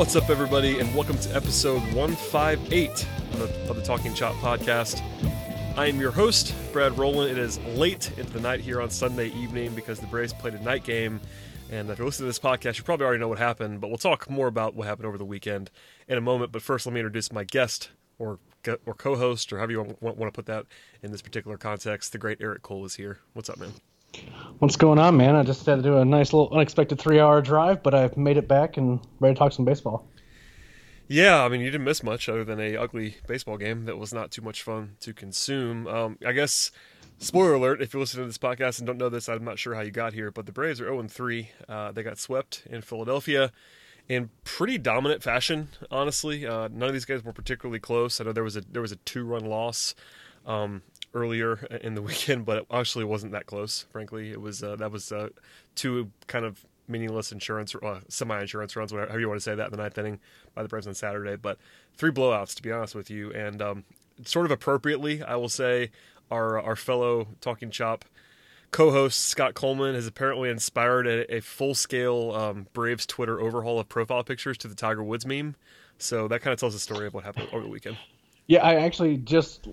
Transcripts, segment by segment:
What's up, everybody, and welcome to episode 158 of the, Talking Chop podcast. I am your host, Brad Rowland. It is late into the night here on Sunday evening because the Braves played a night game. And if you're listening to this podcast, you probably already know what happened, but we'll talk more about what happened over the weekend in a moment. But first, let me introduce my guest or or co-host or however you want, want to put that in this particular context. The great Eric Cole is here. What's up, man? What's going on, man? I just had to do a nice little unexpected three-hour drive, but I've made it back and ready to talk some baseball. Yeah, I mean, you didn't miss much other than a ugly baseball game that was not too much fun to consume. Um, I guess, spoiler alert, if you're listening to this podcast and don't know this, I'm not sure how you got here, but the Braves are 0 3. Uh, they got swept in Philadelphia in pretty dominant fashion, honestly. Uh, none of these guys were particularly close. I know there was a there was a two run loss um, earlier in the weekend, but it actually wasn't that close. Frankly, it was uh, that was uh, two kind of meaningless insurance uh, semi-insurance runs, whatever you want to say that in the ninth inning by the Braves on Saturday. But three blowouts, to be honest with you, and um, sort of appropriately, I will say, our our fellow talking chop co-host Scott Coleman has apparently inspired a, a full-scale um, Braves Twitter overhaul of profile pictures to the Tiger Woods meme. So that kind of tells the story of what happened over the weekend. Yeah, I actually just,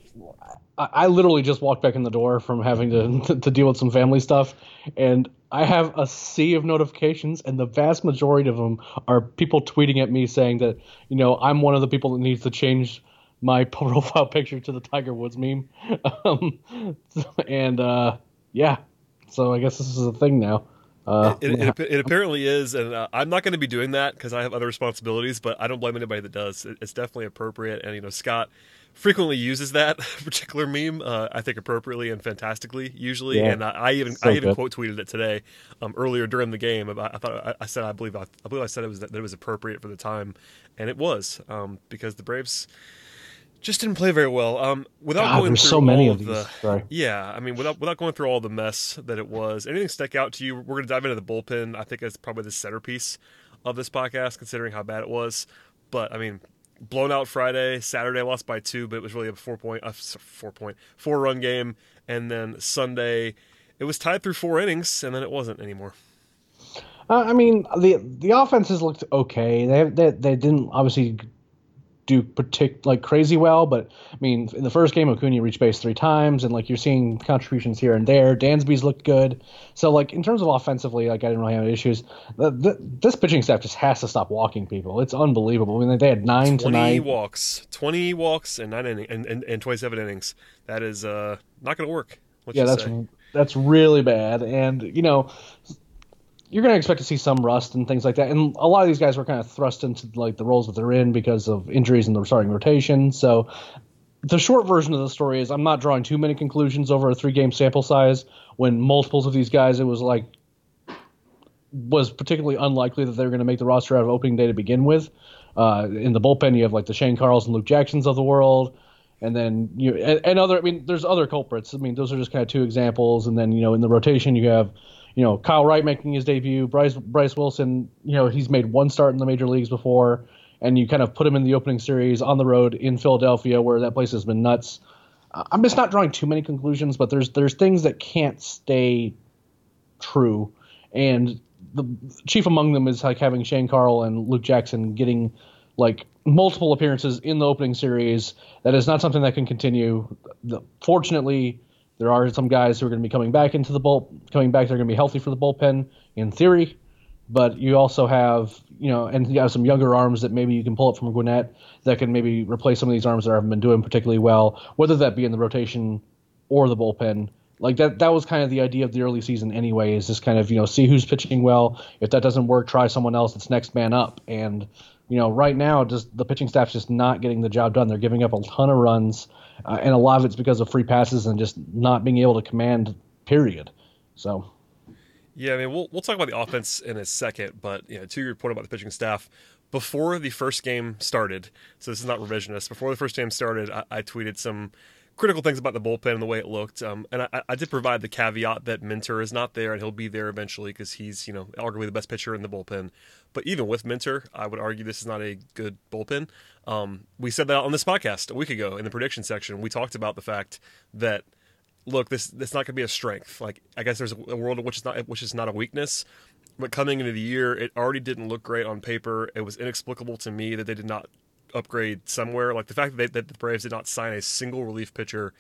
I literally just walked back in the door from having to, to, deal with some family stuff, and I have a sea of notifications, and the vast majority of them are people tweeting at me saying that you know I'm one of the people that needs to change my profile picture to the Tiger Woods meme, um, and uh, yeah, so I guess this is a thing now. Uh, it, it, it, apparently is, and uh, I'm not going to be doing that because I have other responsibilities. But I don't blame anybody that does. it's definitely appropriate, and you know, Scott frequently uses that particular meme. Uh, I think appropriately and fantastically, usually. Yeah, and I, I even so I even quote tweeted it today um, earlier during the game. About, I thought I, I, said I believe I, I, believe I said it was that, it was appropriate for the time, and it was um, because the Braves just didn't play very well. Um, without God, going through so many of these. The, Sorry. Yeah, I mean, without without going through all the mess that it was, anything stick out to you? We're going to dive into the bullpen. I think it's probably the centerpiece of this podcast, considering how bad it was. But I mean, blown out Friday, Saturday lost by two, but it was really a four point, uh, four point, four run game, and then Sunday it was tied through four innings, and then it wasn't anymore. Uh, I mean, the the offenses looked okay. They they, they didn't obviously do partic- like crazy well, but I mean, in the first game, Acuna reached base three times, and like you're seeing contributions here and there. Dansby's looked good, so like in terms of offensively, like I didn't really have any issues. The, the, this pitching staff just has to stop walking people. It's unbelievable. I mean, they had nine twenty walks, twenty walks, and nine innings, and, and, and twenty seven innings. That is uh, not going to work. Yeah, that's say. that's really bad, and you know you're going to expect to see some rust and things like that. And a lot of these guys were kind of thrust into like the roles that they're in because of injuries in the starting rotation. So the short version of the story is I'm not drawing too many conclusions over a three game sample size when multiples of these guys it was like was particularly unlikely that they were going to make the roster out of opening day to begin with. Uh, in the bullpen, you have like the Shane Carles and Luke Jacksons of the world, and then you and, and other. I mean, there's other culprits. I mean, those are just kind of two examples. And then you know, in the rotation, you have you know, Kyle Wright making his debut, Bryce Bryce Wilson, you know, he's made one start in the major leagues before, and you kind of put him in the opening series on the road in Philadelphia, where that place has been nuts. Uh, I'm just not drawing too many conclusions, but there's there's things that can't stay true, and the chief among them is like having Shane Carle and Luke Jackson getting like multiple appearances in the opening series. That is not something that can continue. The, fortunately, there are some guys who are going to be coming back into the bull, coming back. They're going to be healthy for the bullpen in theory, but you also have you know, and you have some younger arms that maybe you can pull up from Gwinnett that can maybe replace some of these arms that haven't been doing particularly well, whether that be in the rotation or the bullpen. Like that, that was kind of the idea of the early season anyway. Is just kind of you know see who's pitching well. If that doesn't work, try someone else that's next man up. And you know, right now, just the pitching staff's just not getting the job done. They're giving up a ton of runs, uh, and a lot of it's because of free passes and just not being able to command. Period. So. Yeah, I mean, we'll we'll talk about the offense in a second, but you know, to your point about the pitching staff, before the first game started, so this is not revisionist. Before the first game started, I, I tweeted some critical things about the bullpen and the way it looked. Um, and I, I, did provide the caveat that Minter is not there and he'll be there eventually because he's, you know, arguably the best pitcher in the bullpen. But even with Minter, I would argue this is not a good bullpen. Um, we said that on this podcast a week ago in the prediction section. We talked about the fact that look, this this not going to be a strength. Like I guess there's a world in which is not which is not a weakness. But coming into the year, it already didn't look great on paper. It was inexplicable to me that they did not upgrade somewhere. Like the fact that, they, that the Braves did not sign a single relief pitcher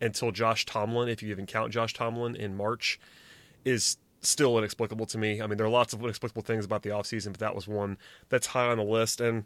until Josh Tomlin, if you even count Josh Tomlin in March, is still inexplicable to me. I mean, there are lots of inexplicable things about the offseason, but that was one that's high on the list. And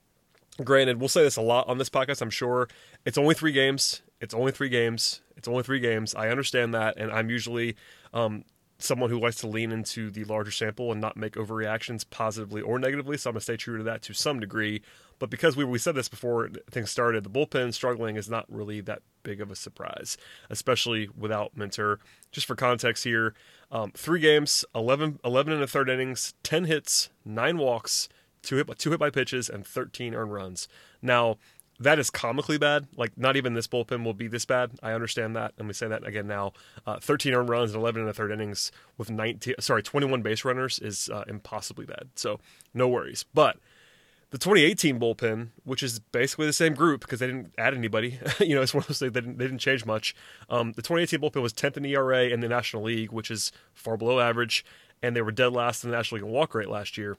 granted, we'll say this a lot on this podcast, I'm sure. It's only three games. It's only three games. It's only three games. I understand that. And I'm usually um, someone who likes to lean into the larger sample and not make overreactions positively or negatively. So I'm going to stay true to that to some degree. But because we, we said this before things started, the bullpen struggling is not really that big of a surprise, especially without Minter. Just for context here, um, three games, 11, 11 and a third innings, 10 hits, nine walks, two hit, two hit by pitches, and 13 earned runs. Now, that is comically bad. Like, not even this bullpen will be this bad. I understand that. Let me say that again now. Uh, 13 earned runs and 11 and a third innings with 19, sorry, 21 base runners is uh, impossibly bad. So, no worries. But the 2018 bullpen, which is basically the same group because they didn't add anybody. you know, it's one of those things they didn't, they didn't change much. Um, the 2018 bullpen was 10th in ERA in the National League, which is far below average, and they were dead last in the National League in walk rate last year.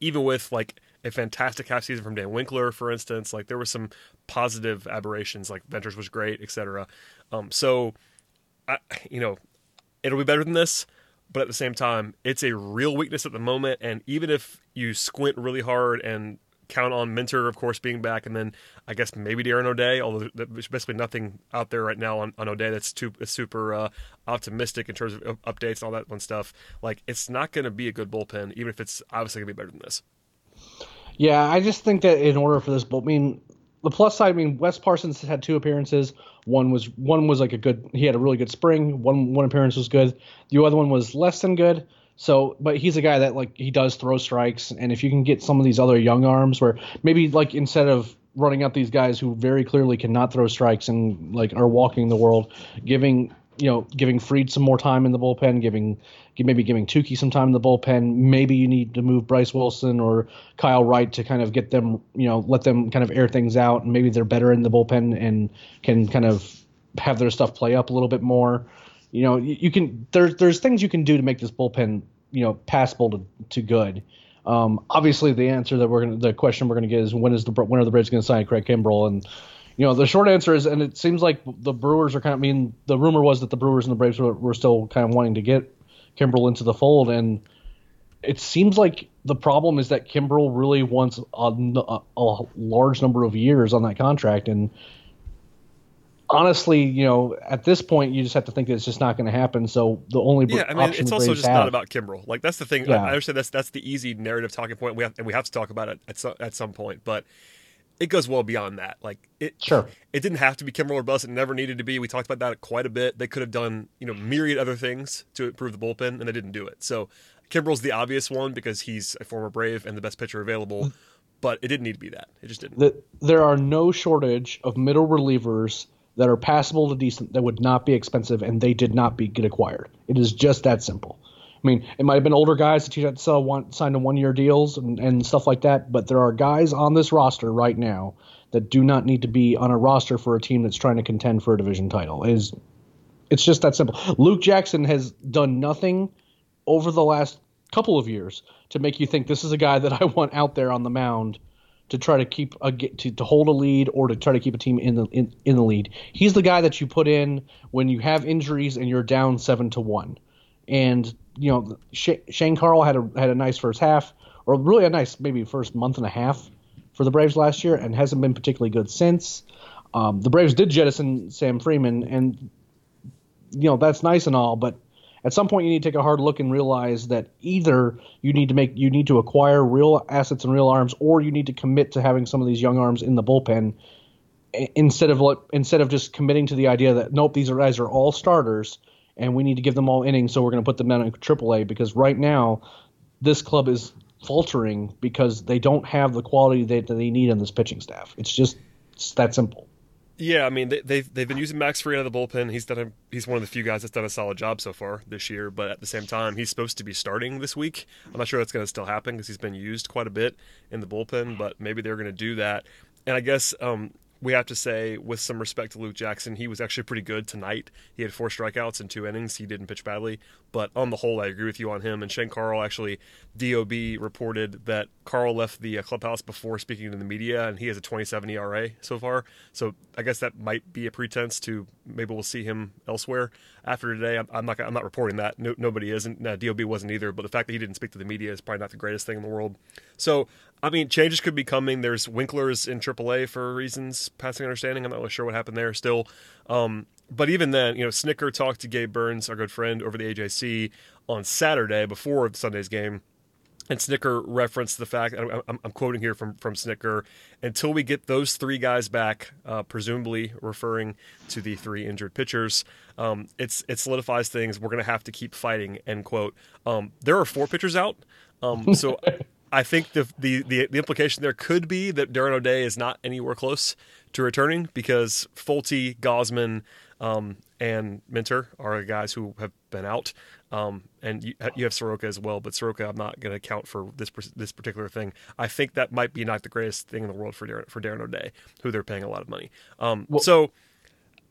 Even with like a fantastic half season from Dan Winkler, for instance, like there were some positive aberrations, like Venters was great, etc. Um, so, I, you know, it'll be better than this but at the same time, it's a real weakness at the moment. And even if you squint really hard and count on Minter, of course, being back, and then I guess maybe Darren O'Day, although there's basically nothing out there right now on, on O'Day that's too super uh, optimistic in terms of updates and all that fun stuff. Like, it's not going to be a good bullpen, even if it's obviously going to be better than this. Yeah, I just think that in order for this bullpen, I mean, the plus side, I mean, Wes Parsons had two appearances. One was one was like a good. He had a really good spring. One one appearance was good. The other one was less than good. So, but he's a guy that like he does throw strikes, and if you can get some of these other young arms, where maybe like instead of running out these guys who very clearly cannot throw strikes and like are walking the world, giving you know giving Fried some more time in the bullpen, giving maybe giving Touki some time in the bullpen. Maybe you need to move Bryce Wilson or Kyle Wright to kind of get them, you know, let them kind of air things out, and maybe they're better in the bullpen and can kind of have their stuff play up a little bit more. You know, you, you can there's there's things you can do to make this bullpen, you know, passable to, to good. Um, obviously, the answer that we're gonna, the question we're going to get is when is the when are the Braves going to sign Craig Kimbrel? And you know, the short answer is, and it seems like the Brewers are kind of. I mean, the rumor was that the Brewers and the Braves were, were still kind of wanting to get Kimbrel into the fold, and it seems like the problem is that Kimbrel really wants a, a, large number of years on that contract, and honestly, you know, at this point, you just have to think that it's just not going to happen. So the only yeah, I mean, it's also just have, not about Kimbrel. Like that's the thing. Yeah. I understand that's that's the easy narrative talking point. We have and we have to talk about it at some, at some point, but it goes well beyond that. Like it, sure, it didn't have to be Kimbrel or Bus. It never needed to be. We talked about that quite a bit. They could have done you know myriad other things to improve the bullpen, and they didn't do it. So Kimbrel's the obvious one because he's a former Brave and the best pitcher available. Mm. But it didn't need to be that. It just didn't. The, there are no shortage of middle relievers that are passable to decent that would not be expensive, and they did not be get acquired. It is just that simple. I mean, it might have been older guys that you had sell one, sign to one year deals and, and stuff like that, but there are guys on this roster right now that do not need to be on a roster for a team that's trying to contend for a division title. It is it's just that simple. Luke Jackson has done nothing over the last couple of years to make you think this is a guy that I want out there on the mound to try to keep a to, to hold a lead or to try to keep a team in the in, in the lead. He's the guy that you put in when you have injuries and you're down seven to one. And you know, Shane Carle had a had a nice first half, or really a nice maybe first month and a half for the Braves last year, and hasn't been particularly good since. Um, the Braves did jettison Sam Freeman, and you know that's nice and all, but at some point you need to take a hard look and realize that either you need to make you need to acquire real assets and real arms, or you need to commit to having some of these young arms in the bullpen instead of instead of just committing to the idea that nope, these guys are all starters and we need to give them all innings, so we're going to put them down in AAA because right now this club is faltering because they don't have the quality that they need in this pitching staff. It's just it's that simple. Yeah, I mean they, have they've, they've been using Max Fried out of the bullpen. He's done a, he's one of the few guys that's done a solid job so far this year. But at the same time, he's supposed to be starting this week. I'm not sure that's going to still happen because he's been used quite a bit in the bullpen. But maybe they're going to do that. And I guess um, we have to say, with some respect to Luke Jackson, he was actually pretty good tonight. He had four strikeouts in two innings. He didn't pitch badly, but on the whole, I agree with you on him. And Shane Carle actually, DOB reported that Carle left the uh, clubhouse before speaking to the media, and he has a 27 ERA so far. So I guess that might be a pretense to maybe we'll see him elsewhere after today. I'm, I'm not I'm not reporting that. No, nobody isn't. No, DOB wasn't either. But the fact that he didn't speak to the media is probably not the greatest thing in the world. So I mean, changes could be coming. There's Winklers in AAA for reasons, passing understanding. I'm not really sure what happened there still. Um, but even then, you know, Snitker talked to Gabe Burns, our good friend, over the AJC on Saturday before Sunday's game. And Snitker referenced the fact, I'm, I'm, quoting here from, from Snitker, until we get those three guys back, uh, presumably referring to the three injured pitchers, um, it's it solidifies things. We're going to have to keep fighting, end quote. Um, there are four pitchers out. Um, so I think the, the, the the implication there could be that Darren O'Day is not anywhere close to returning because Folty, Gausman, um, and Minter are guys who have been out, um, and you, you, have Soroka as well. But Soroka, I'm not going to count for this this particular thing. I think that might be not the greatest thing in the world for Darren, for Darren O'Day, who they're paying a lot of money. Um, well, so,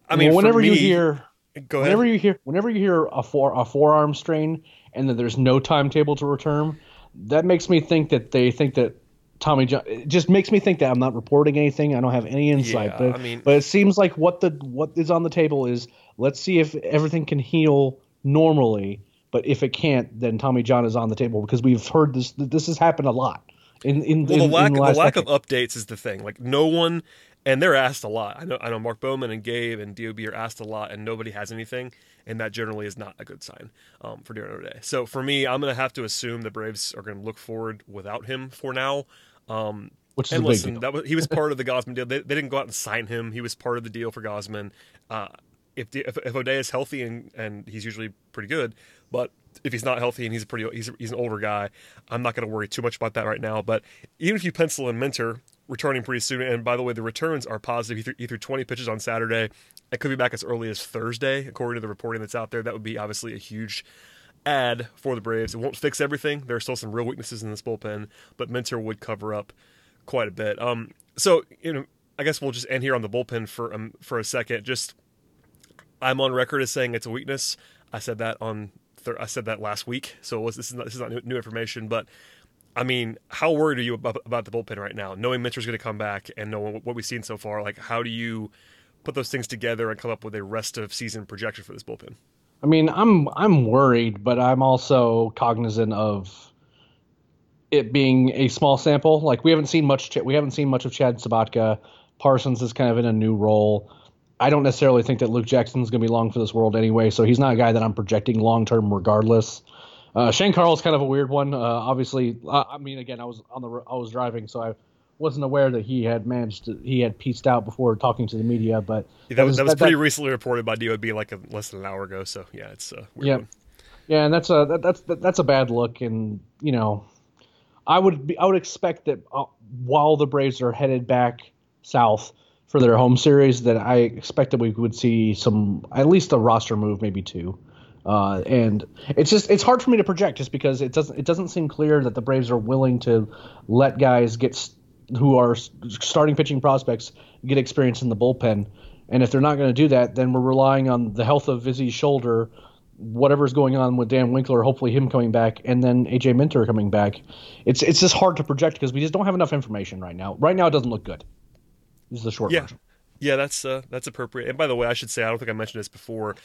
I mean, well, whenever me, you hear, go ahead. Whenever you hear, whenever you hear a four a forearm strain and that there's no timetable to return that makes me think that they think that Tommy John. It just makes me think that I'm not reporting anything. I don't have any insight. Yeah, but I mean, but it seems like what the what is on the table is let's see if everything can heal normally. But if it can't, then Tommy John is on the table because we've heard this. This has happened a lot. In, in, well, the in, lack, in the, the lack decade. of updates is the thing. Like no one, and they're asked a lot. I know, I know Mark Bowman and Gabe and Dob are asked a lot, and nobody has anything and that generally is not a good sign um, for Darren O'Day. So for me, I'm going to have to assume the Braves are going to look forward without him for now. Um, Which is and listen, that was, he was part of the Gausman deal. They, they, didn't go out and sign him. He was part of the deal for Gausman. Uh, if, if, if O'Day is healthy and, and he's usually pretty good, but if he's not healthy and he's a pretty he's, he's an older guy, I'm not going to worry too much about that right now. But even if you pencil in Minter returning pretty soon, and by the way, the returns are positive. He threw, he threw 20 pitches on Saturday. It could be back as early as Thursday, according to the reporting that's out there. That would be obviously a huge add for the Braves. It won't fix everything. There are still some real weaknesses in this bullpen, but Minter would cover up quite a bit. Um, so you know, I guess we'll just end here on the bullpen for um, for a second. Just I'm on record as saying it's a weakness. I said that on th- I said that last week, so was, this is not, this is not new, new information, but I mean, how worried are you about, about the bullpen right now? Knowing Minter's going to come back and knowing what we've seen so far, like how do you put those things together and come up with a rest of season projection for this bullpen? I mean, I'm I'm worried, but I'm also cognizant of it being a small sample. Like we haven't seen much. We haven't seen much of Chad Sobotka. Parsons is kind of in a new role. I don't necessarily think that Luke Jackson's going to be long for this world anyway, so he's not a guy that I'm projecting long term regardless. Uh, Shane Carle is kind of a weird one. Uh, obviously, uh, I mean, again, I was on the I was driving, so I wasn't aware that he had managed to, he had pieced out before talking to the media. But yeah, that was that was that, pretty that, recently reported by DOB like a, less than an hour ago. So yeah, it's uh, yeah, one. yeah, and that's a that, that's that, that's a bad look. And you know, I would be I would expect that uh, while the Braves are headed back south for their home series, that I expect that we would see some at least a roster move, maybe two. Uh, and it's just it's hard for me to project just because it doesn't it doesn't seem clear that the Braves are willing to let guys get who are starting pitching prospects get experience in the bullpen. And if they're not going to do that, then we're relying on the health of Izzy's shoulder, whatever's going on with Dan Winkler, hopefully him coming back, and then AJ Minter coming back. It's it's just hard to project because we just don't have enough information right now. Right now, it doesn't look good. This is the short yeah. version. Yeah, that's uh, that's appropriate. And by the way, I should say I don't think I mentioned this before.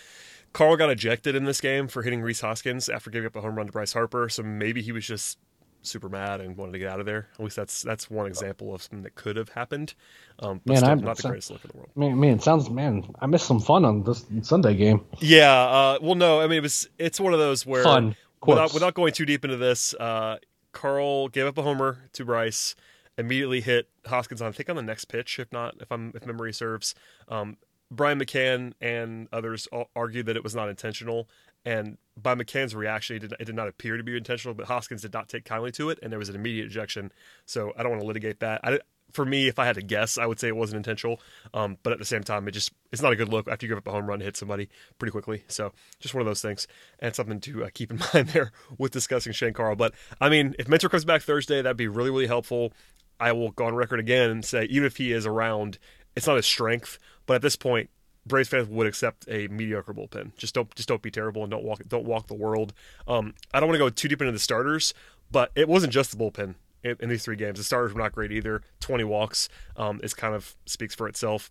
Carle got ejected in this game for hitting Rhys Hoskins after giving up a home run to Bryce Harper, so maybe he was just super mad and wanted to get out of there. At least that's that's one example of something that could have happened. Um, but man, still, I'm not the greatest look in the world. Man, man, sounds man. I missed some fun on this Sunday game. Yeah. Uh, well, no, I mean it was. It's one of those where fun. Without, without going too deep into this, uh, Carle gave up a homer to Bryce, immediately hit Hoskins on I think on the next pitch, if not if I'm if memory serves. Um, Brian McCann and others argued that it was not intentional, and by McCann's reaction, it did, it did not appear to be intentional. But Hoskins did not take kindly to it, and there was an immediate ejection. So I don't want to litigate that. I, for me, if I had to guess, I would say it wasn't intentional. Um, but at the same time, it just it's not a good look after you give up a home run, hit somebody pretty quickly. So just one of those things, and something to uh, keep in mind there with discussing Shane Carle. But I mean, if Minter comes back Thursday, that'd be really really helpful. I will go on record again and say, even if he is around, it's not his strength. But at this point, Braves fans would accept a mediocre bullpen. Just don't just don't be terrible and don't walk don't walk the world. Um, I don't want to go too deep into the starters, but it wasn't just the bullpen in, in these three games. The starters were not great either. Twenty walks um, is kind of speaks for itself.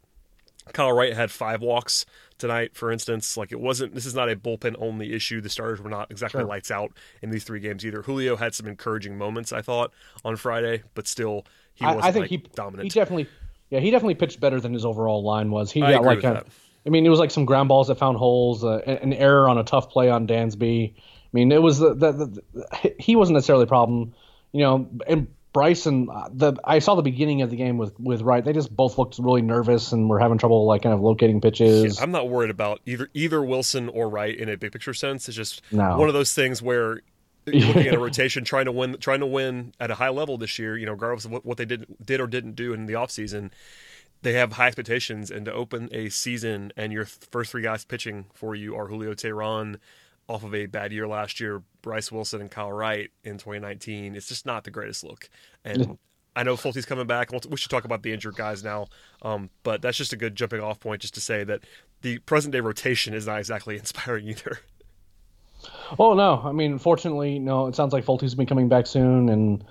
Kyle Wright had five walks tonight, for instance. Like it wasn't. This is not a bullpen only issue. The starters were not exactly sure. lights out in these three games either. Julio had some encouraging moments, I thought, on Friday, but still he wasn't I, I think like he, dominant. He definitely, yeah, he definitely pitched better than his overall line was. He got like a, I mean, it was like some ground balls that found holes, uh, an error on a tough play on Dansby. I mean, it was the, the, the, he wasn't necessarily a problem, you know. And Bryson, uh, the I saw the beginning of the game with with Wright. They just both looked really nervous and were having trouble like kind of locating pitches. Yeah, I'm not worried about either either Wilson or Wright in a big picture sense. It's just no. one of those things where you're looking at a rotation trying to win trying to win at a high level this year you know regardless of what, what they did did or didn't do in the offseason they have high expectations and to open a season and your first three guys pitching for you are Julio Teheran off of a bad year last year, Bryce Wilson and Kyle Wright in 2019. It's just not the greatest look. And I know Folty's coming back. We should talk about the injured guys now. Um, but that's just a good jumping off point just to say that the present day rotation is not exactly inspiring either. Oh no! I mean, fortunately, no. It sounds like Folty's been coming back soon, and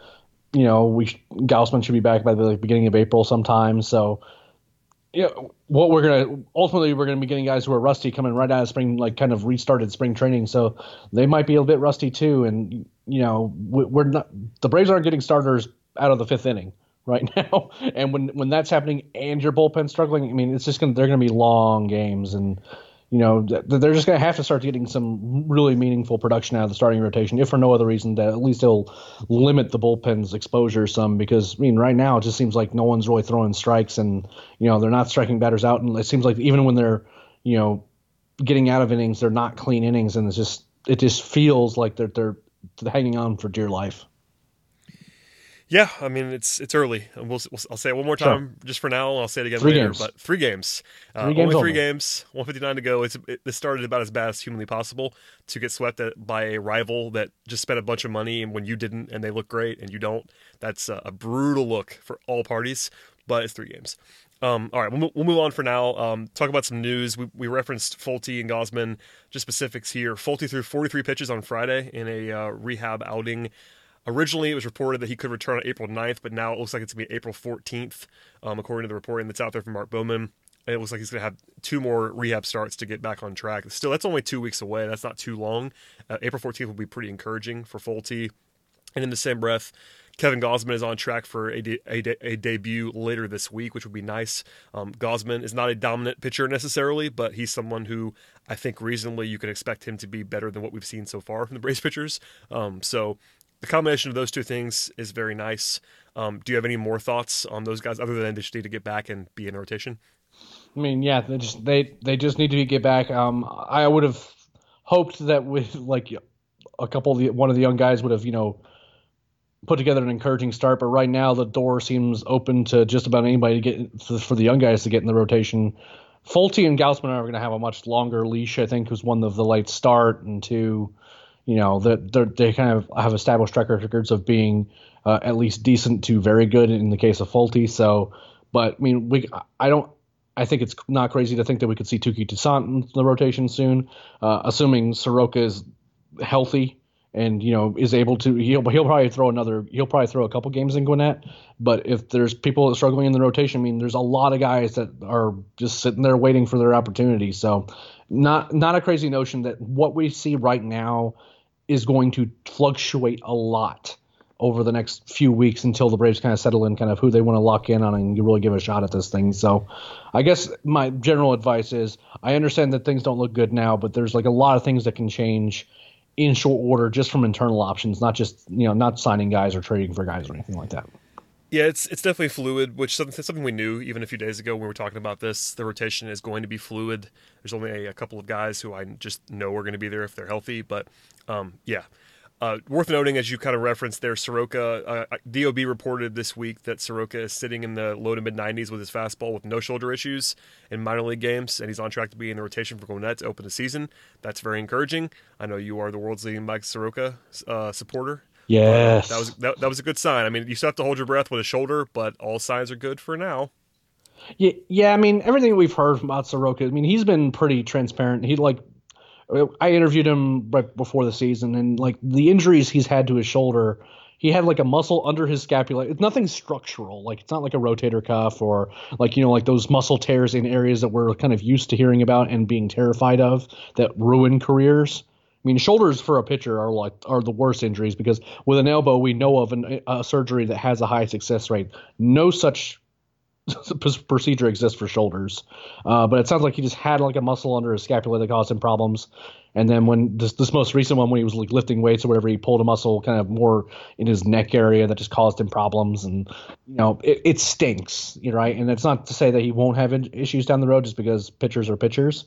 you know, we Gausman should be back by the beginning of April sometime. So yeah, what we're gonna ultimately we're gonna be getting guys who are rusty coming right out of spring, like kind of restarted spring training, so they might be a bit rusty too. And you know, we're not the Braves aren't getting starters out of the fifth inning right now, and when when that's happening and your bullpen struggling, I mean, it's just gonna they're gonna be long games, and you know, they're just going to have to start getting some really meaningful production out of the starting rotation, if for no other reason that at least it'll limit the bullpen's exposure some. Because I mean, right now it just seems like no one's really throwing strikes, and you know they're not striking batters out, and it seems like even when they're you know getting out of innings, they're not clean innings, and it's just it just feels like they're they're hanging on for dear life. Yeah, I mean it's it's early. We'll, we'll I'll say it one more time sure. just for now. and I'll say it again three later. Games. But three games, uh, three games only three games, one fifty nine to go. It's it, this started about as bad as humanly possible to get swept at, by a rival that just spent a bunch of money and when you didn't and they look great and you don't, that's a, a brutal look for all parties. But it's three games. Um, all right, we'll, we'll move on for now. Um, talk about some news. We, we referenced Folty and Gausman, Just specifics here. Folty threw 43 pitches on Friday in a uh, rehab outing. Originally, it was reported that he could return on April 9th, but now it looks like it's going to be April 14th, um, according to the reporting that's out there from Mark Bowman. And it looks like he's going to have two more rehab starts to get back on track. Still, that's only two weeks away. That's not too long. Uh, April 14th will be pretty encouraging for Folty. And in the same breath, Kevin Gausman is on track for a, de- a, de- a debut later this week, which would be nice. Um, Gausman is not a dominant pitcher necessarily, but he's someone who I think reasonably you can expect him to be better than what we've seen so far from the Braves pitchers. Um, so the combination of those two things is very nice. Um, do you have any more thoughts on those guys other than they just need to get back and be in rotation? I mean, yeah, they just they they just need to get back. Um, I would have hoped that with like a couple of the one of the young guys would have you know put together an encouraging start, but right now the door seems open to just about anybody to get for the young guys to get in the rotation. Folty and Gausman are going to have a much longer leash, I think, who's one of the late start and two you know that they kind of have established track records of being uh, at least decent to very good in the case of Folty. So, but I mean, we I don't. I think it's not crazy to think that we could see Touki Toussaint in the rotation soon, uh, assuming Soroka is healthy and you know is able to. He'll he'll probably throw another. He'll probably throw a couple games in Gwinnett. But if there's people struggling in the rotation, I mean, there's a lot of guys that are just sitting there waiting for their opportunity. So not not a crazy notion that what we see right now is going to fluctuate a lot over the next few weeks until the Braves kind of settle in kind of who they want to lock in on and really give a shot at this thing. So I guess my general advice is I understand that things don't look good now, but there's like a lot of things that can change in short order just from internal options, not just, you know, not signing guys or trading for guys or anything like that. Yeah, it's it's definitely fluid, which something something we knew even a few days ago when we were talking about this. The rotation is going to be fluid. There's only a, a couple of guys who I just know are going to be there if they're healthy, but um, yeah, uh, worth noting, as you kind of referenced there, Soroka, uh, uh DOB reported this week that Soroka is sitting in the low to mid 90s with his fastball with no shoulder issues in minor league games, and he's on track to be in the rotation for Gwinnett to open the season. That's very encouraging. I know you are the world's leading Mike Soroka uh, supporter. Yes, that was that, that was a good sign. I mean, you still have to hold your breath with a shoulder, but all signs are good for now. Yeah, yeah. I mean, everything we've heard about Soroka. I mean, he's been pretty transparent. He like I interviewed him right before the season, and like the injuries he's had to his shoulder, he had like a muscle under his scapula. It's nothing structural. Like it's not like a rotator cuff or like you know like those muscle tears in areas that we're kind of used to hearing about and being terrified of that ruin careers. I mean, shoulders for a pitcher are like are the worst injuries because with an elbow we know of an, a surgery that has a high success rate. No such procedure exists for shoulders. Uh, but it sounds like he just had like a muscle under his scapula that caused him problems. And then when this this most recent one, when he was like lifting weights or whatever, he pulled a muscle kind of more in his neck area that just caused him problems. And you know, it, it stinks, you know, right? And it's not to say that he won't have issues down the road just because pitchers are pitchers.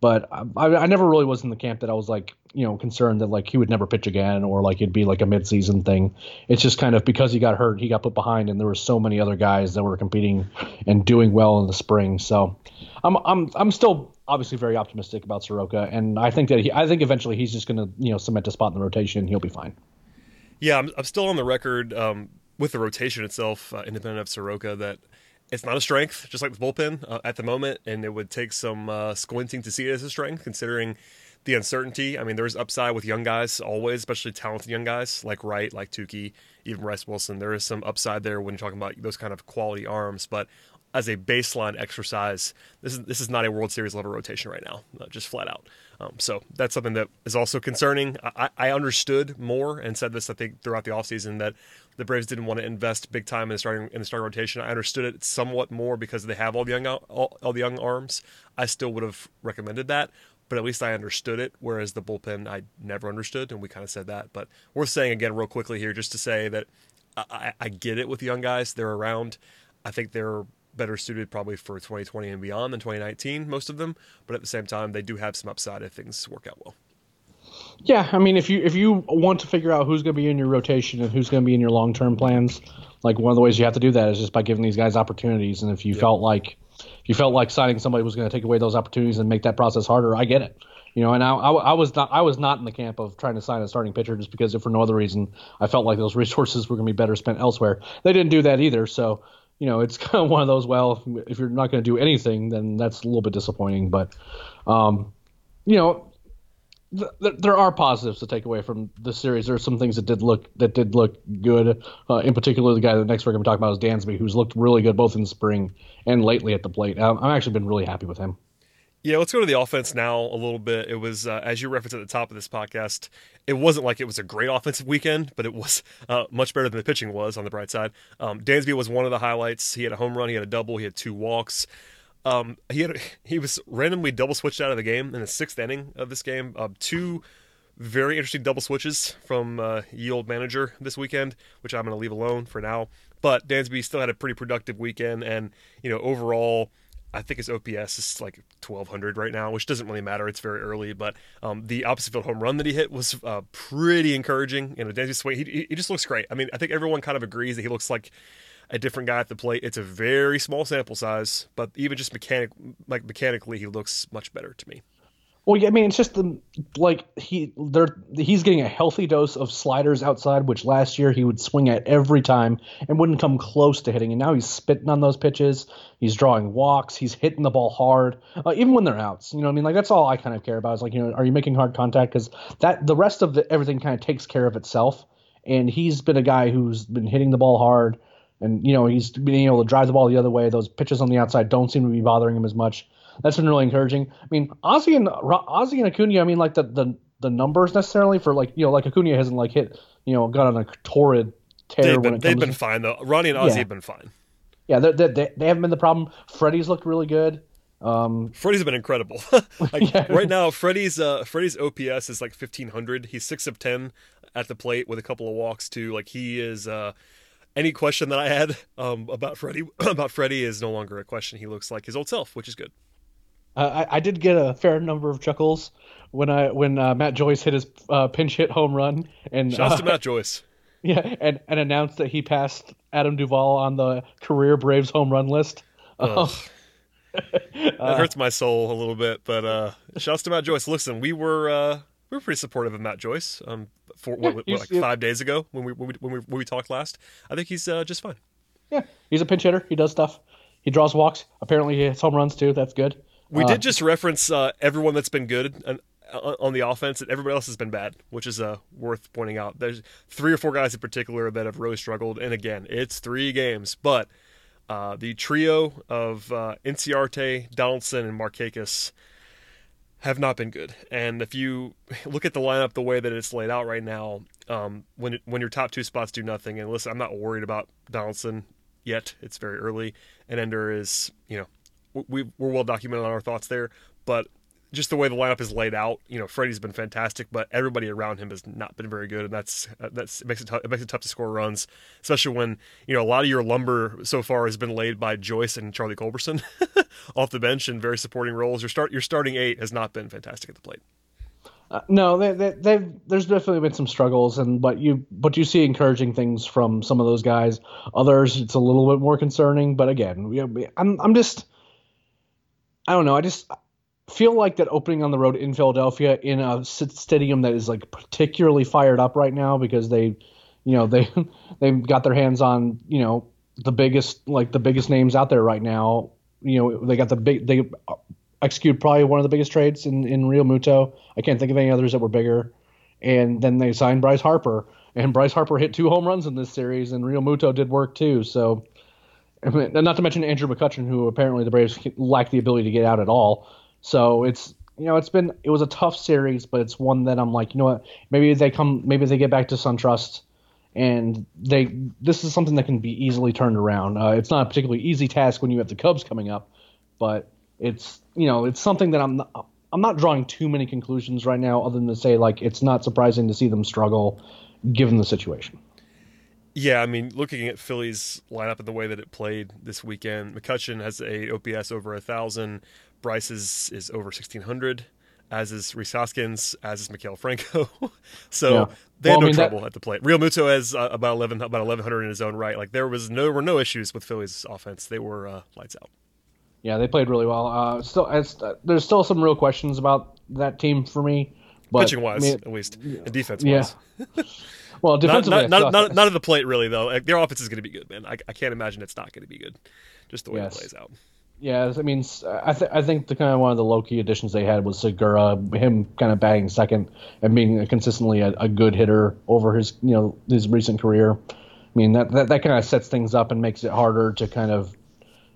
But I, I never really was in the camp that I was like, you know, concerned that like he would never pitch again or like it'd be like a midseason thing. It's just kind of because he got hurt, he got put behind, and there were so many other guys that were competing and doing well in the spring. So I'm I'm I'm still obviously very optimistic about Soroka, and I think that he, I think eventually he's just going to you know cement a spot in the rotation. He'll be fine. Yeah, I'm, I'm still on the record um, with the rotation itself, uh, independent of Soroka, that it's not a strength, just like the bullpen uh, at the moment, and it would take some uh, squinting to see it as a strength, considering the uncertainty. I mean, there's upside with young guys always, especially talented young guys like Wright, like Touki, even Bryce Wilson. There is some upside there when you're talking about those kind of quality arms, but as a baseline exercise, this is this is not a World Series level rotation right now, uh, just flat out. Um, so that's something that is also concerning. I, I, understood more and said this I think throughout the offseason that the Braves didn't want to invest big time in the starting in the starting rotation. I understood it somewhat more because they have all the young all, all the young arms. I still would have recommended that, but at least I understood it. Whereas the bullpen, I never understood, and we kind of said that. But worth saying again, real quickly here, just to say that I, I get it with the young guys. They're around. I think they're better suited probably for 2020 and beyond than 2019, most of them. But at the same time, they do have some upside if things work out well. Yeah, I mean, if you if you want to figure out who's going to be in your rotation and who's going to be in your long term plans, like one of the ways you have to do that is just by giving these guys opportunities. And if you felt like if you felt like signing somebody was going to take away those opportunities and make that process harder, I get it. You know, and I, I, I, was not I was not in the camp of trying to sign a starting pitcher just because if for no other reason I felt like those resources were going to be better spent elsewhere. They didn't do that either, so you know, it's kind of one of those. Well, if, if you're not going to do anything, then that's a little bit disappointing. But, um, you know, th- th- there are positives to take away from the series. There are some things that did look that did look good. Uh, in particular, the guy that next we're going to talk about is Dansby, who's looked really good both in the spring and lately at the plate. I've actually been really happy with him. Yeah, let's go to the offense now a little bit. It was, uh, as you referenced at the top of this podcast, it wasn't like it was a great offensive weekend, but it was uh, much better than the pitching was on the bright side. Um, Dansby was one of the highlights. He had a home run, he had a double, he had two walks. Um, he had he was randomly double switched out of the game in the sixth inning of this game. Uh, two very interesting double switches from uh, ye old manager this weekend, which I'm going to leave alone for now. But Dansby still had a pretty productive weekend, and you know overall I think his OPS is like 1200 right now, which doesn't really matter. It's very early, but um, the opposite field home run that he hit was uh, pretty encouraging. You know, Dansby Swain, he, he just looks great. I mean, I think everyone kind of agrees that he looks like a different guy at the plate. It's a very small sample size, but even just mechanic, like mechanically, he looks much better to me. Well, yeah, I mean, it's just the like he they're he's getting a healthy dose of sliders outside, which last year he would swing at every time and wouldn't come close to hitting. And now he's spitting on those pitches. He's drawing walks. He's hitting the ball hard, uh, even when they're outs. You know, I mean, like that's all I kind of care about. Is like, you know, are you making hard contact? Because that the rest of the everything kind of takes care of itself. And he's been a guy who's been hitting the ball hard, and you know he's been able to drive the ball the other way. Those pitches on the outside don't seem to be bothering him as much that's been really encouraging. I mean, Ozzy and Ozzy and Acuna. I mean, like the the the numbers necessarily for like you know like Acuna hasn't like hit you know got on a torrid tear. They've been, they've been fine though. Ronnie and Ozzy yeah. have been fine. Yeah, they, they, they haven't been the problem. Freddie's looked really good. Um, Freddie's been incredible. like yeah. right now, Freddie's uh, Freddie's OPS is like fifteen hundred. He's six of ten at the plate with a couple of walks too. Like he is. Uh, any question that I had um, about Freddie about Freddie is no longer a question. He looks like his old self, which is good. Uh, I, I, did get a fair number of chuckles when I when uh, Matt Joyce hit his uh, pinch hit home run and shouts to uh, Matt Joyce. Yeah, and, and announced that he passed Adam Duvall on the career Braves home run list. Um, it hurts my soul a little bit, but uh, shouts to Matt Joyce. Listen, we were uh, we were pretty supportive of Matt Joyce. Um, for what, what, like five days ago when we when we when we, when we talked last. I think he's uh, just fine. Yeah, he's a pinch hitter. He does stuff. He draws walks. Apparently, he hits home runs too. That's good. We uh, did just reference uh, everyone that's been good and, uh, on the offense, and everybody else has been bad, which is uh, worth pointing out. There's three or four guys in particular that have really struggled, and again, it's three games, but uh, the trio of uh, Inciarte, Donaldson, and Markakis have not been good. And if you look at the lineup the way that it's laid out right now, um, when when your top two spots do nothing, and listen, I'm not worried about Donaldson yet. It's very early, and Ender is you know we we're well documented on our thoughts there, but just the way the lineup is laid out, you know, Freddie's been fantastic, but everybody around him has not been very good, and that's that's it makes it, t- it makes it tough to score runs, especially when you know a lot of your lumber so far has been laid by Joyce and Charlie Culberson off the bench in very supporting roles. Your start your starting eight has not been fantastic at the plate. Uh, no, they, they, there's definitely been some struggles, and but you but you see encouraging things from some of those guys. Others, it's a little bit more concerning. But again, I'm I'm just I don't know. I just feel like that opening on the road in Philadelphia in a stadium that is like particularly fired up right now because they, you know, they they got their hands on you know the biggest like the biggest names out there right now. You know, they got the big they uh, executed probably one of the biggest trades in in Realmuto. I can't think of any others that were bigger. And then they signed Bryce Harper, and Bryce Harper hit two home runs in this series, and Realmuto did work too. So. I mean, not to mention Andrew McCutchen, who apparently the Braves lack the ability to get out at all. So it's you know it's been it was a tough series, but it's one that I'm like you know what maybe they come maybe they get back to SunTrust and they this is something that can be easily turned around. Uh, it's not a particularly easy task when you have the Cubs coming up, but it's you know it's something that I'm not, I'm not drawing too many conclusions right now, other than to say like it's not surprising to see them struggle given the situation. Yeah, I mean, looking at Philly's lineup and the way that it played this weekend, McCutchen has a OPS over a thousand. Bryce is, over 1600, as is Rhys Hoskins, as is Maikel Franco. so yeah. they well, had no I mean, trouble that... at the plate. Realmuto has uh, about 11 about 1100 in his own right. Like there was no there were no issues with Philly's offense. They were uh, lights out. Yeah, they played really well. Uh, still, uh, there's still some real questions about that team for me. But, Pitching wise, I mean, at least, and defense wise. Yeah. well, defensively, not, not, not, not, at the plate really though. Like, their offense is going to be good, man. I, I can't imagine it's not going to be good, just the way yes. it plays out. Yeah, I mean, I, th- I think the kind of one of the low key additions they had was Segura, him kind of batting second and being consistently a, a, good hitter over his you know his recent career. I mean that, that that kind of sets things up and makes it harder to kind of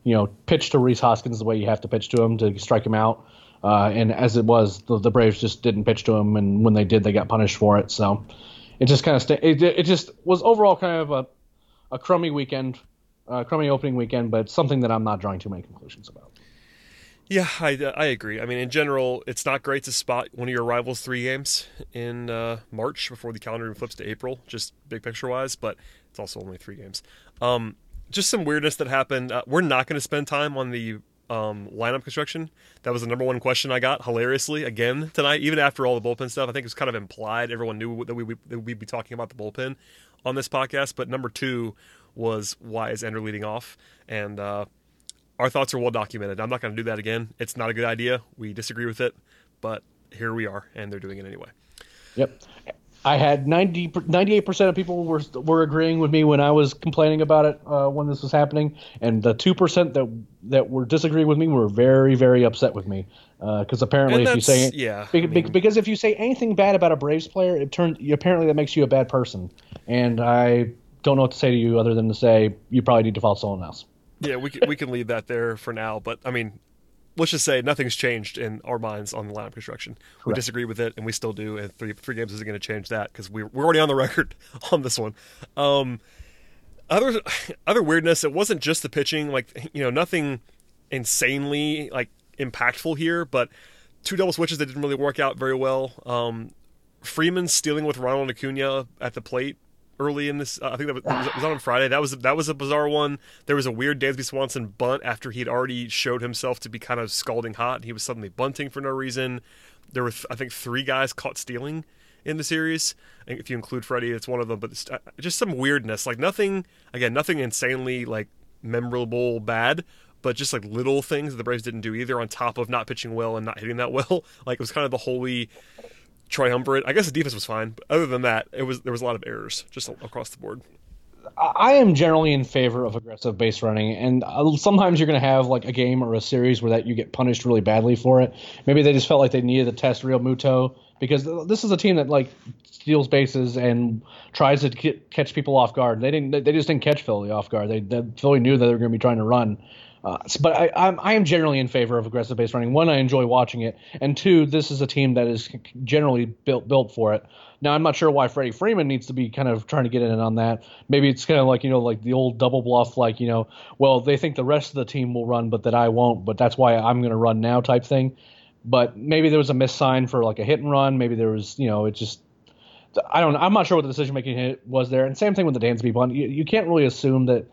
you know pitch to Rhys Hoskins the way you have to pitch to him to strike him out. Uh, and as it was, the, the, Braves just didn't pitch to him, and when they did, they got punished for it. So it just kind of sta- it, it just was overall kind of a a crummy weekend uh, crummy opening weekend, but something that I'm not drawing too many conclusions about. Yeah, I, I agree. I mean, in general, it's not great to spot one of your rivals' three games in uh, March before the calendar flips to April, just big picture wise, but it's also only three games. Um, just some weirdness that happened. Uh, we're not going to spend time on the um, lineup construction. That was the number one question I got, hilariously, again tonight, even after all the bullpen stuff. I think it was kind of implied. Everyone knew that, we, that we'd be talking about the bullpen on this podcast. But number two was why is Ender leading off? And uh, our thoughts are well documented. I'm not going to do that again. It's not a good idea. We disagree with it, but here we are, and they're doing it anyway. Yep. I had 90, 98% of people were were agreeing with me when I was complaining about it uh, when this was happening, and the two percent that that were disagreeing with me were very very upset with me because uh, apparently if you say yeah be, I mean, because if you say anything bad about a Braves player, it turns apparently that makes you a bad person, and I don't know what to say to you other than to say you probably need to follow someone else. Yeah, we can, we can leave that there for now. But I mean, let's just say nothing's changed in our minds on the lineup construction. We disagree with it, and we still do. And three three games isn't going to change that because we're we're already on the record on this one. Um, other other weirdness. It wasn't just the pitching. Like you know, nothing insanely like impactful here, but two double switches that didn't really work out very well. Um, Freeman stealing with Ronald Acuna at the plate early in this. Uh, I think that was, was, on Friday. That was that was a bizarre one. There was a weird Dansby Swanson bunt after he had already showed himself to be kind of scalding hot. He was suddenly bunting for no reason. There were I think three guys caught stealing in the series. If you include Freddie, it's one of them. But uh, just some weirdness, like nothing. Again, nothing insanely like memorable bad. But just like little things that the Braves didn't do either, on top of not pitching well and not hitting that well. Like it was kind of the holy triumvirate. I guess the defense was fine, but other than that, it was there was a lot of errors just across the board. I am generally in favor of aggressive base running, and uh, sometimes you're going to have like a game or a series where that you get punished really badly for it. Maybe they just felt like they needed to test Realmuto because this is a team that like steals bases and tries to get, catch people off guard. They didn't. They just didn't catch Philly off guard. They, they Philly knew that they were going to be trying to run. Uh, but I, I'm, I am generally in favor of aggressive base running. One, I enjoy watching it, and two, this is a team that is generally built built for it. Now, I'm not sure why Freddie Freeman needs to be kind of trying to get in on that. Maybe it's kind of like you know, like the old double bluff, like you know, well, they think the rest of the team will run, but that I won't, but that's why I'm going to run now, type thing. But maybe there was a miss sign for like a hit and run. Maybe there was, you know, it just I don't know. I'm not sure what the decision making was there. And same thing with the Dansby bunt. You, you can't really assume that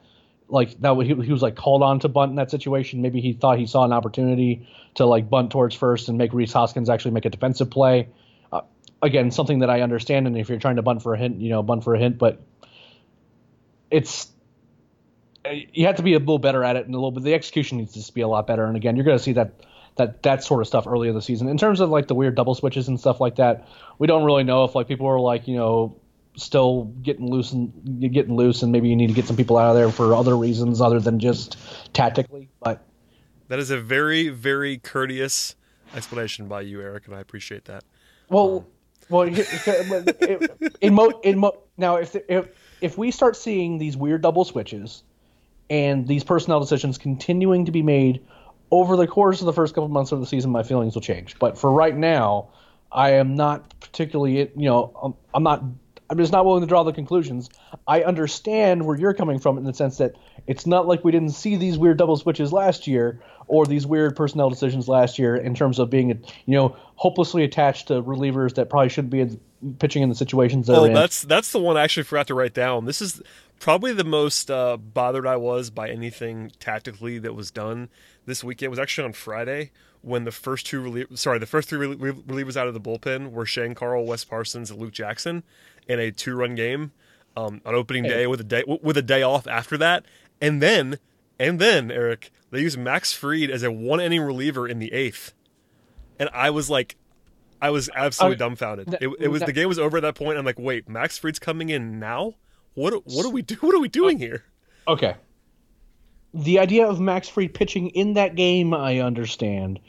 like that he, he was like called on to bunt in that situation. Maybe he thought he saw an opportunity to like bunt towards first and make Rhys Hoskins actually make a defensive play. Uh, again, something that I understand. And if you're trying to bunt for a hint, you know, bunt for a hint, but it's you have to be a little better at it and a little bit the execution needs to be a lot better and again you're going to see that that that sort of stuff early in the season in terms of like the weird double switches and stuff like that we don't really know if like people are like you know still getting loose and getting loose and maybe you need to get some people out of there for other reasons other than just tactically but That is a very very courteous explanation by you, Eric, and I appreciate that. Well, um, well, here- here- in mo, in mo, now if if if we start seeing these weird double switches and these personnel decisions continuing to be made over the course of the first couple months of the season, my feelings will change. But for right now, I am not particularly, you know, I'm, I'm not. I'm just not willing to draw the conclusions. I understand where you're coming from in the sense that it's not like we didn't see these weird double switches last year or these weird personnel decisions last year in terms of being, you know, hopelessly attached to relievers that probably shouldn't be in- pitching in the situations they're Oh, in. that's that's the one I actually forgot to write down. This is probably the most uh, bothered I was by anything tactically that was done this weekend. It was actually on Friday when the first two relie- sorry the first three relie- relievers out of the bullpen were Shane Carle, Wes Parsons, and Luke Jackson in a two run game um, on opening day with a day with a day off after that, and then and then Eric they used Max Fried as a one inning reliever in the eighth, and I was like. I was absolutely I- dumbfounded. It, it was th- the game was over at that point. I'm like, wait, Max Fried's coming in now. What what are we do? What are we doing here? Okay. The idea of Max Fried pitching in that game, I understand.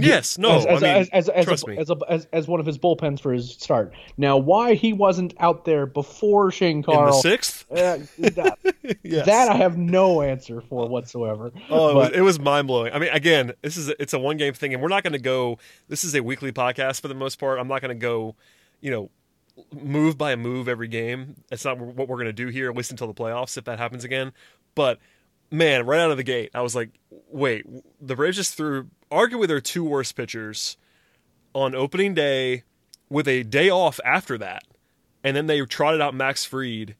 Yes, no, as, as, I mean, as, as, trust a, me. as, a, as, as one of his bullpens for his start. Now, why he wasn't out there before Shane in the sixth, uh, that, yes. that I have no answer for whatsoever. Oh, it was, was mind blowing. I mean, again, this is a, it's a one game thing, and we're not going to go. This is a weekly podcast for the most part. I'm not going to go, you know, move by move every game. That's not what we're going to do here, at least until the playoffs, if that happens again. But man, right out of the gate, I was like, wait, the Braves just threw arguably their two worst pitchers on opening day with a day off after that, and then they trotted out Max Fried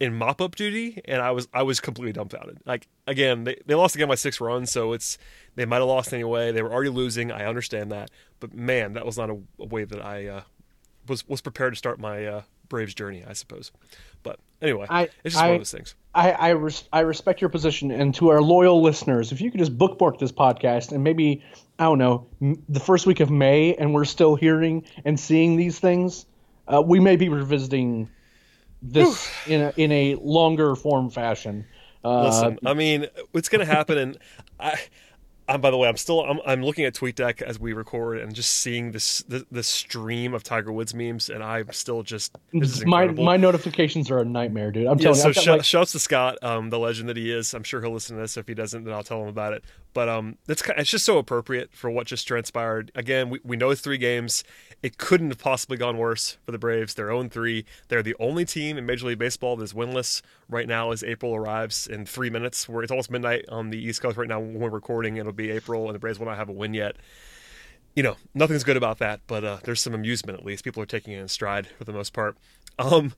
in mop up duty, and I was I was completely dumbfounded. Like again, they, they lost again by six runs, so it's they might have lost anyway. They were already losing. I understand that, but man, that was not a, a way that I uh, was was prepared to start my uh, Braves journey, I suppose. But anyway, I- it's just one of those things. I I, res- I respect your position, and to our loyal listeners, if you could just bookmark this podcast and maybe I don't know m- the first week of May, and we're still hearing and seeing these things, uh, we may be revisiting this in a in a longer form fashion. Uh, Listen, I mean, it's going to happen, and I. I'm, by the way, I'm still I'm, I'm looking at TweetDeck as we record and just seeing this the, the stream of Tiger Woods memes, and I'm still just this is my my notifications are a nightmare, dude. I'm Yeah, telling so you. Sh- like- shouts to Scott, um, the legend that he is. I'm sure he'll listen to this. If he doesn't, then I'll tell him about it. But um, that's it's just so appropriate for what just transpired. Again, we, we know it's three games. It couldn't have possibly gone worse for the Braves. Their own three. They're the only team in Major League Baseball that's winless right now as April arrives in three minutes. Where it's almost midnight on the East Coast right now when we're recording. It'll be April, and the Braves will not have a win yet. You know, nothing's good about that, but uh, there's some amusement at least. People are taking it in stride for the most part. Um,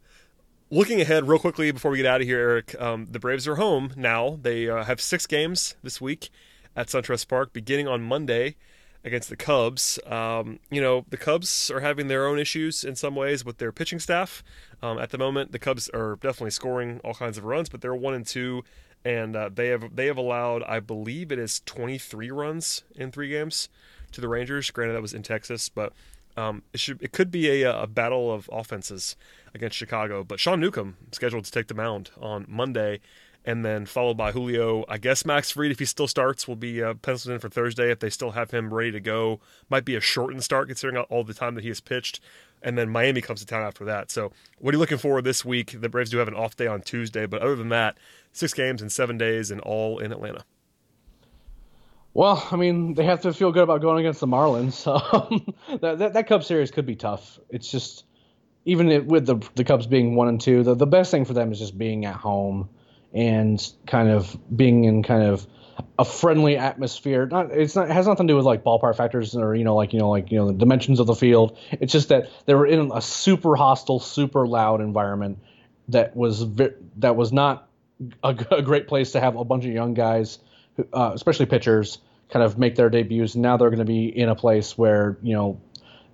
looking ahead real quickly before we get out of here, Eric, um, the Braves are home now. They uh, have six games this week at SunTrust Park, beginning on Monday against the Cubs. Um, you know, the Cubs are having their own issues in some ways with their pitching staff. Um, at the moment, the Cubs are definitely scoring all kinds of runs, but they're one and two, and uh, they have they have allowed, I believe, it is 23 runs in three games to the Rangers. Granted, that was in Texas, but um, it should it could be a, a battle of offenses against Chicago. But Sean Newcomb scheduled to take the mound on Monday, and then followed by Julio. I guess Max Fried, if he still starts, will be uh, penciled in for Thursday if they still have him ready to go. Might be a shortened start considering all the time that he has pitched. And then Miami comes to town after that. So, what are you looking for this week? The Braves do have an off day on Tuesday, but other than that, six games in seven days and all in Atlanta. Well, I mean, they have to feel good about going against the Marlins. That, that, that Cubs series could be tough. It's just even it, with the the Cubs being one and two, the the best thing for them is just being at home and kind of being in kind of a friendly atmosphere. Not it's not it has nothing to do with like ballpark factors or you know like you know like you know the dimensions of the field. It's just that they were in a super hostile, super loud environment that was vi- that was not a, great place to have a bunch of young guys, uh, especially pitchers, kind of make their debuts. Now they're going to be in a place where you know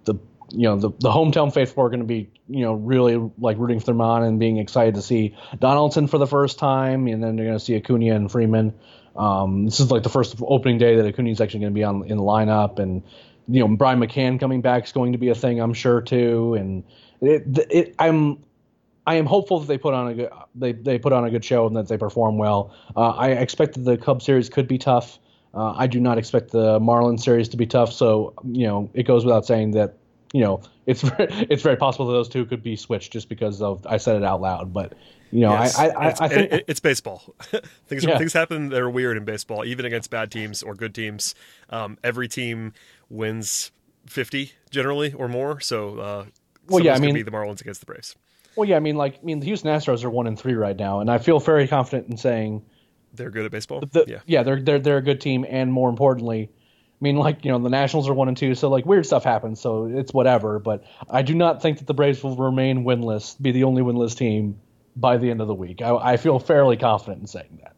the you know the, the hometown faithful are going to be you know really like rooting for them on and being excited to see Donaldson for the first time, and then they're going to see Acuna and Freeman. Um, this is like the first opening day that Acuna is actually going to be on in the lineup, and you know Brian McCann coming back is going to be a thing, I'm sure too. And it, it I'm I am hopeful that they put on a good they, they put on a good show and that they perform well. Uh, I expect that the Cub series could be tough. Uh, I do not expect the Marlin series to be tough, so you know it goes without saying that you know it's very, it's very possible that those two could be switched just because of I said it out loud. But you know, yes, I, I, I, think it, it's baseball. things yeah. things happen that are weird in baseball, even against bad teams or good teams. Um, every team wins fifty generally or more. So, uh, well, yeah, I mean, be the Marlins against the Braves. Well, yeah, I mean, like, I mean, the Houston Astros are one and three right now, and I feel very confident in saying they're good at baseball. The, yeah, yeah, they're they're they're a good team, and more importantly, mean, like you know, the Nationals are one and two, so like weird stuff happens, so it's whatever. But I do not think that the Braves will remain winless, be the only winless team by the end of the week. I, I feel fairly confident in saying that.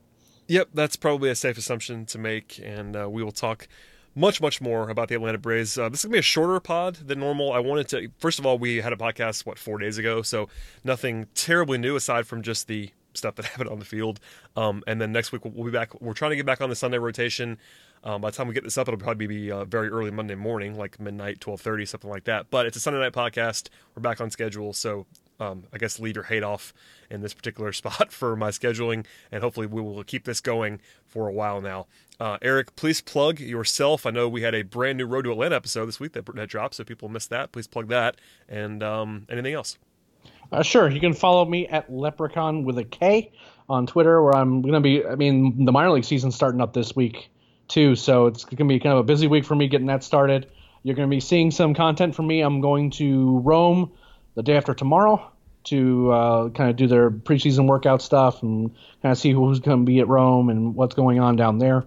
Yep, that's probably a safe assumption to make, and uh, we will talk much, much more about the Atlanta Braves. Uh, this is gonna be a shorter pod than normal. I wanted to. First of all, we had a podcast what four days ago, so nothing terribly new aside from just the stuff that happened on the field. Um, and then next week we'll be back. We're trying to get back on the Sunday rotation. Um, by the time we get this up, it'll probably be uh, very early Monday morning, like midnight, twelve thirty, something like that. But it's a Sunday night podcast. We're back on schedule, so um, I guess leave your hate off in this particular spot for my scheduling, and hopefully we will keep this going for a while now. Uh, Eric, please plug yourself. I know we had a brand new Road to Atlanta episode this week that, that dropped, so people missed that. Please plug that, and um, anything else. Uh, sure, you can follow me at Leprechaun with a K on Twitter, where I'm going to be. I mean, the minor league season's starting up this week too, so it's going to be kind of a busy week for me getting that started. You're going to be seeing some content from me. I'm going to Rome the day after tomorrow to uh, kind of do their preseason workout stuff and kind of see who's going to be at Rome and what's going on down there.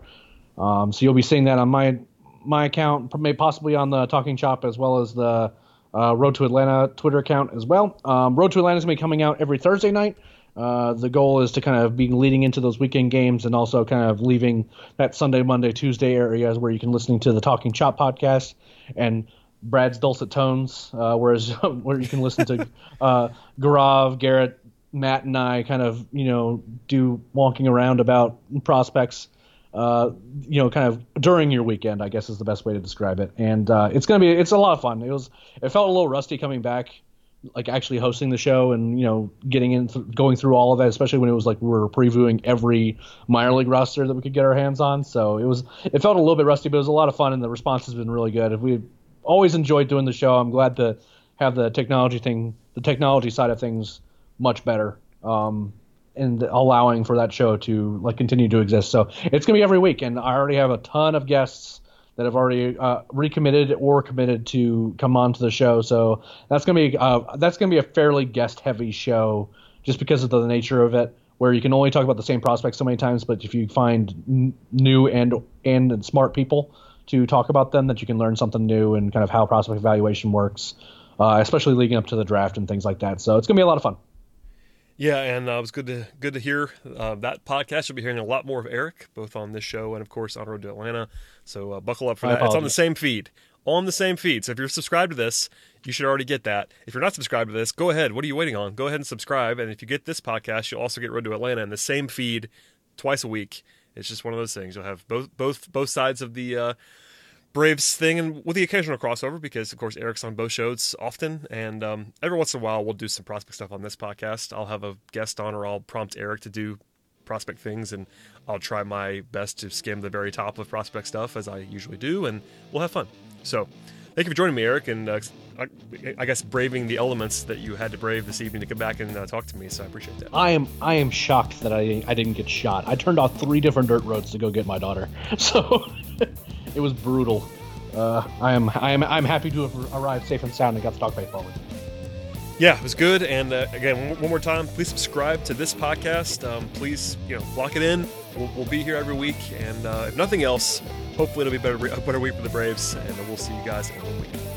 Um, so you'll be seeing that on my my account, possibly on the Talking Chop as well as the uh, Road to Atlanta Twitter account as well. Um, Road to Atlanta is going to be coming out every Thursday night. Uh, the goal is to kind of be leading into those weekend games and also kind of leaving that Sunday, Monday, Tuesday areas where you can listen to the Talking Chop podcast and Brad's dulcet tones, uh, whereas where you can listen to uh, Gaurav, Garrett, Matt, and I kind of you know do walking around about prospects. Uh, you know, kind of during your weekend, I guess is the best way to describe it. And uh, it's gonna be it's a lot of fun. It was it felt a little rusty coming back, like actually hosting the show and you know getting in th- going through all of that, especially when it was like we were previewing every minor league roster that we could get our hands on. So it was it felt a little bit rusty, but it was a lot of fun, and the response has been really good. If we always enjoyed doing the show. I'm glad to have the technology thing, the technology side of things, much better. Um, and allowing for that show to like continue to exist. So it's gonna be every week, and I already have a ton of guests that have already uh, recommitted or committed to come on to the show. So that's gonna be uh, that's gonna be a fairly guest heavy show, just because of the nature of it, where you can only talk about the same prospects so many times. But if you find n- new and and smart people to talk about them, that you can learn something new and kind of how prospect evaluation works, uh, especially leading up to the draft and things like that. So it's gonna be a lot of fun. Yeah, and uh, it was good to good to hear uh, that podcast. You'll be hearing a lot more of Eric, both on this show and of course on Road to Atlanta. So uh, buckle up for I that. It's on the same feed, on the same feed. So if you're subscribed to this, you should already get that. If you're not subscribed to this, go ahead. What are you waiting on? Go ahead and subscribe. And if you get this podcast, you'll also get Road to Atlanta in the same feed twice a week. It's just one of those things. You'll have both both both sides of the uh, Braves thing, and with the occasional crossover, because of course Eric's on both shows often, and um, every once in a while we'll do some prospect stuff on this podcast. I'll have a guest on, or I'll prompt Eric to do prospect things, and I'll try my best to skim the very top of prospect stuff as I usually do, and we'll have fun. So, thank you for joining me, Eric, and uh, I, I guess braving the elements that you had to brave this evening to come back and uh, talk to me. So I appreciate that. I am I am shocked that I I didn't get shot. I turned off three different dirt roads to go get my daughter, so it was brutal. Uh, I am I am I'm happy to have arrived safe and sound and got to talk baseball with. Yeah, it was good. And uh, again, one, more time, please subscribe to this podcast. Um, please, you know, lock it in. We'll, we'll be here every week, and uh, if nothing else, hopefully it'll be better, a better week for the Braves, and we'll see you guys in one week.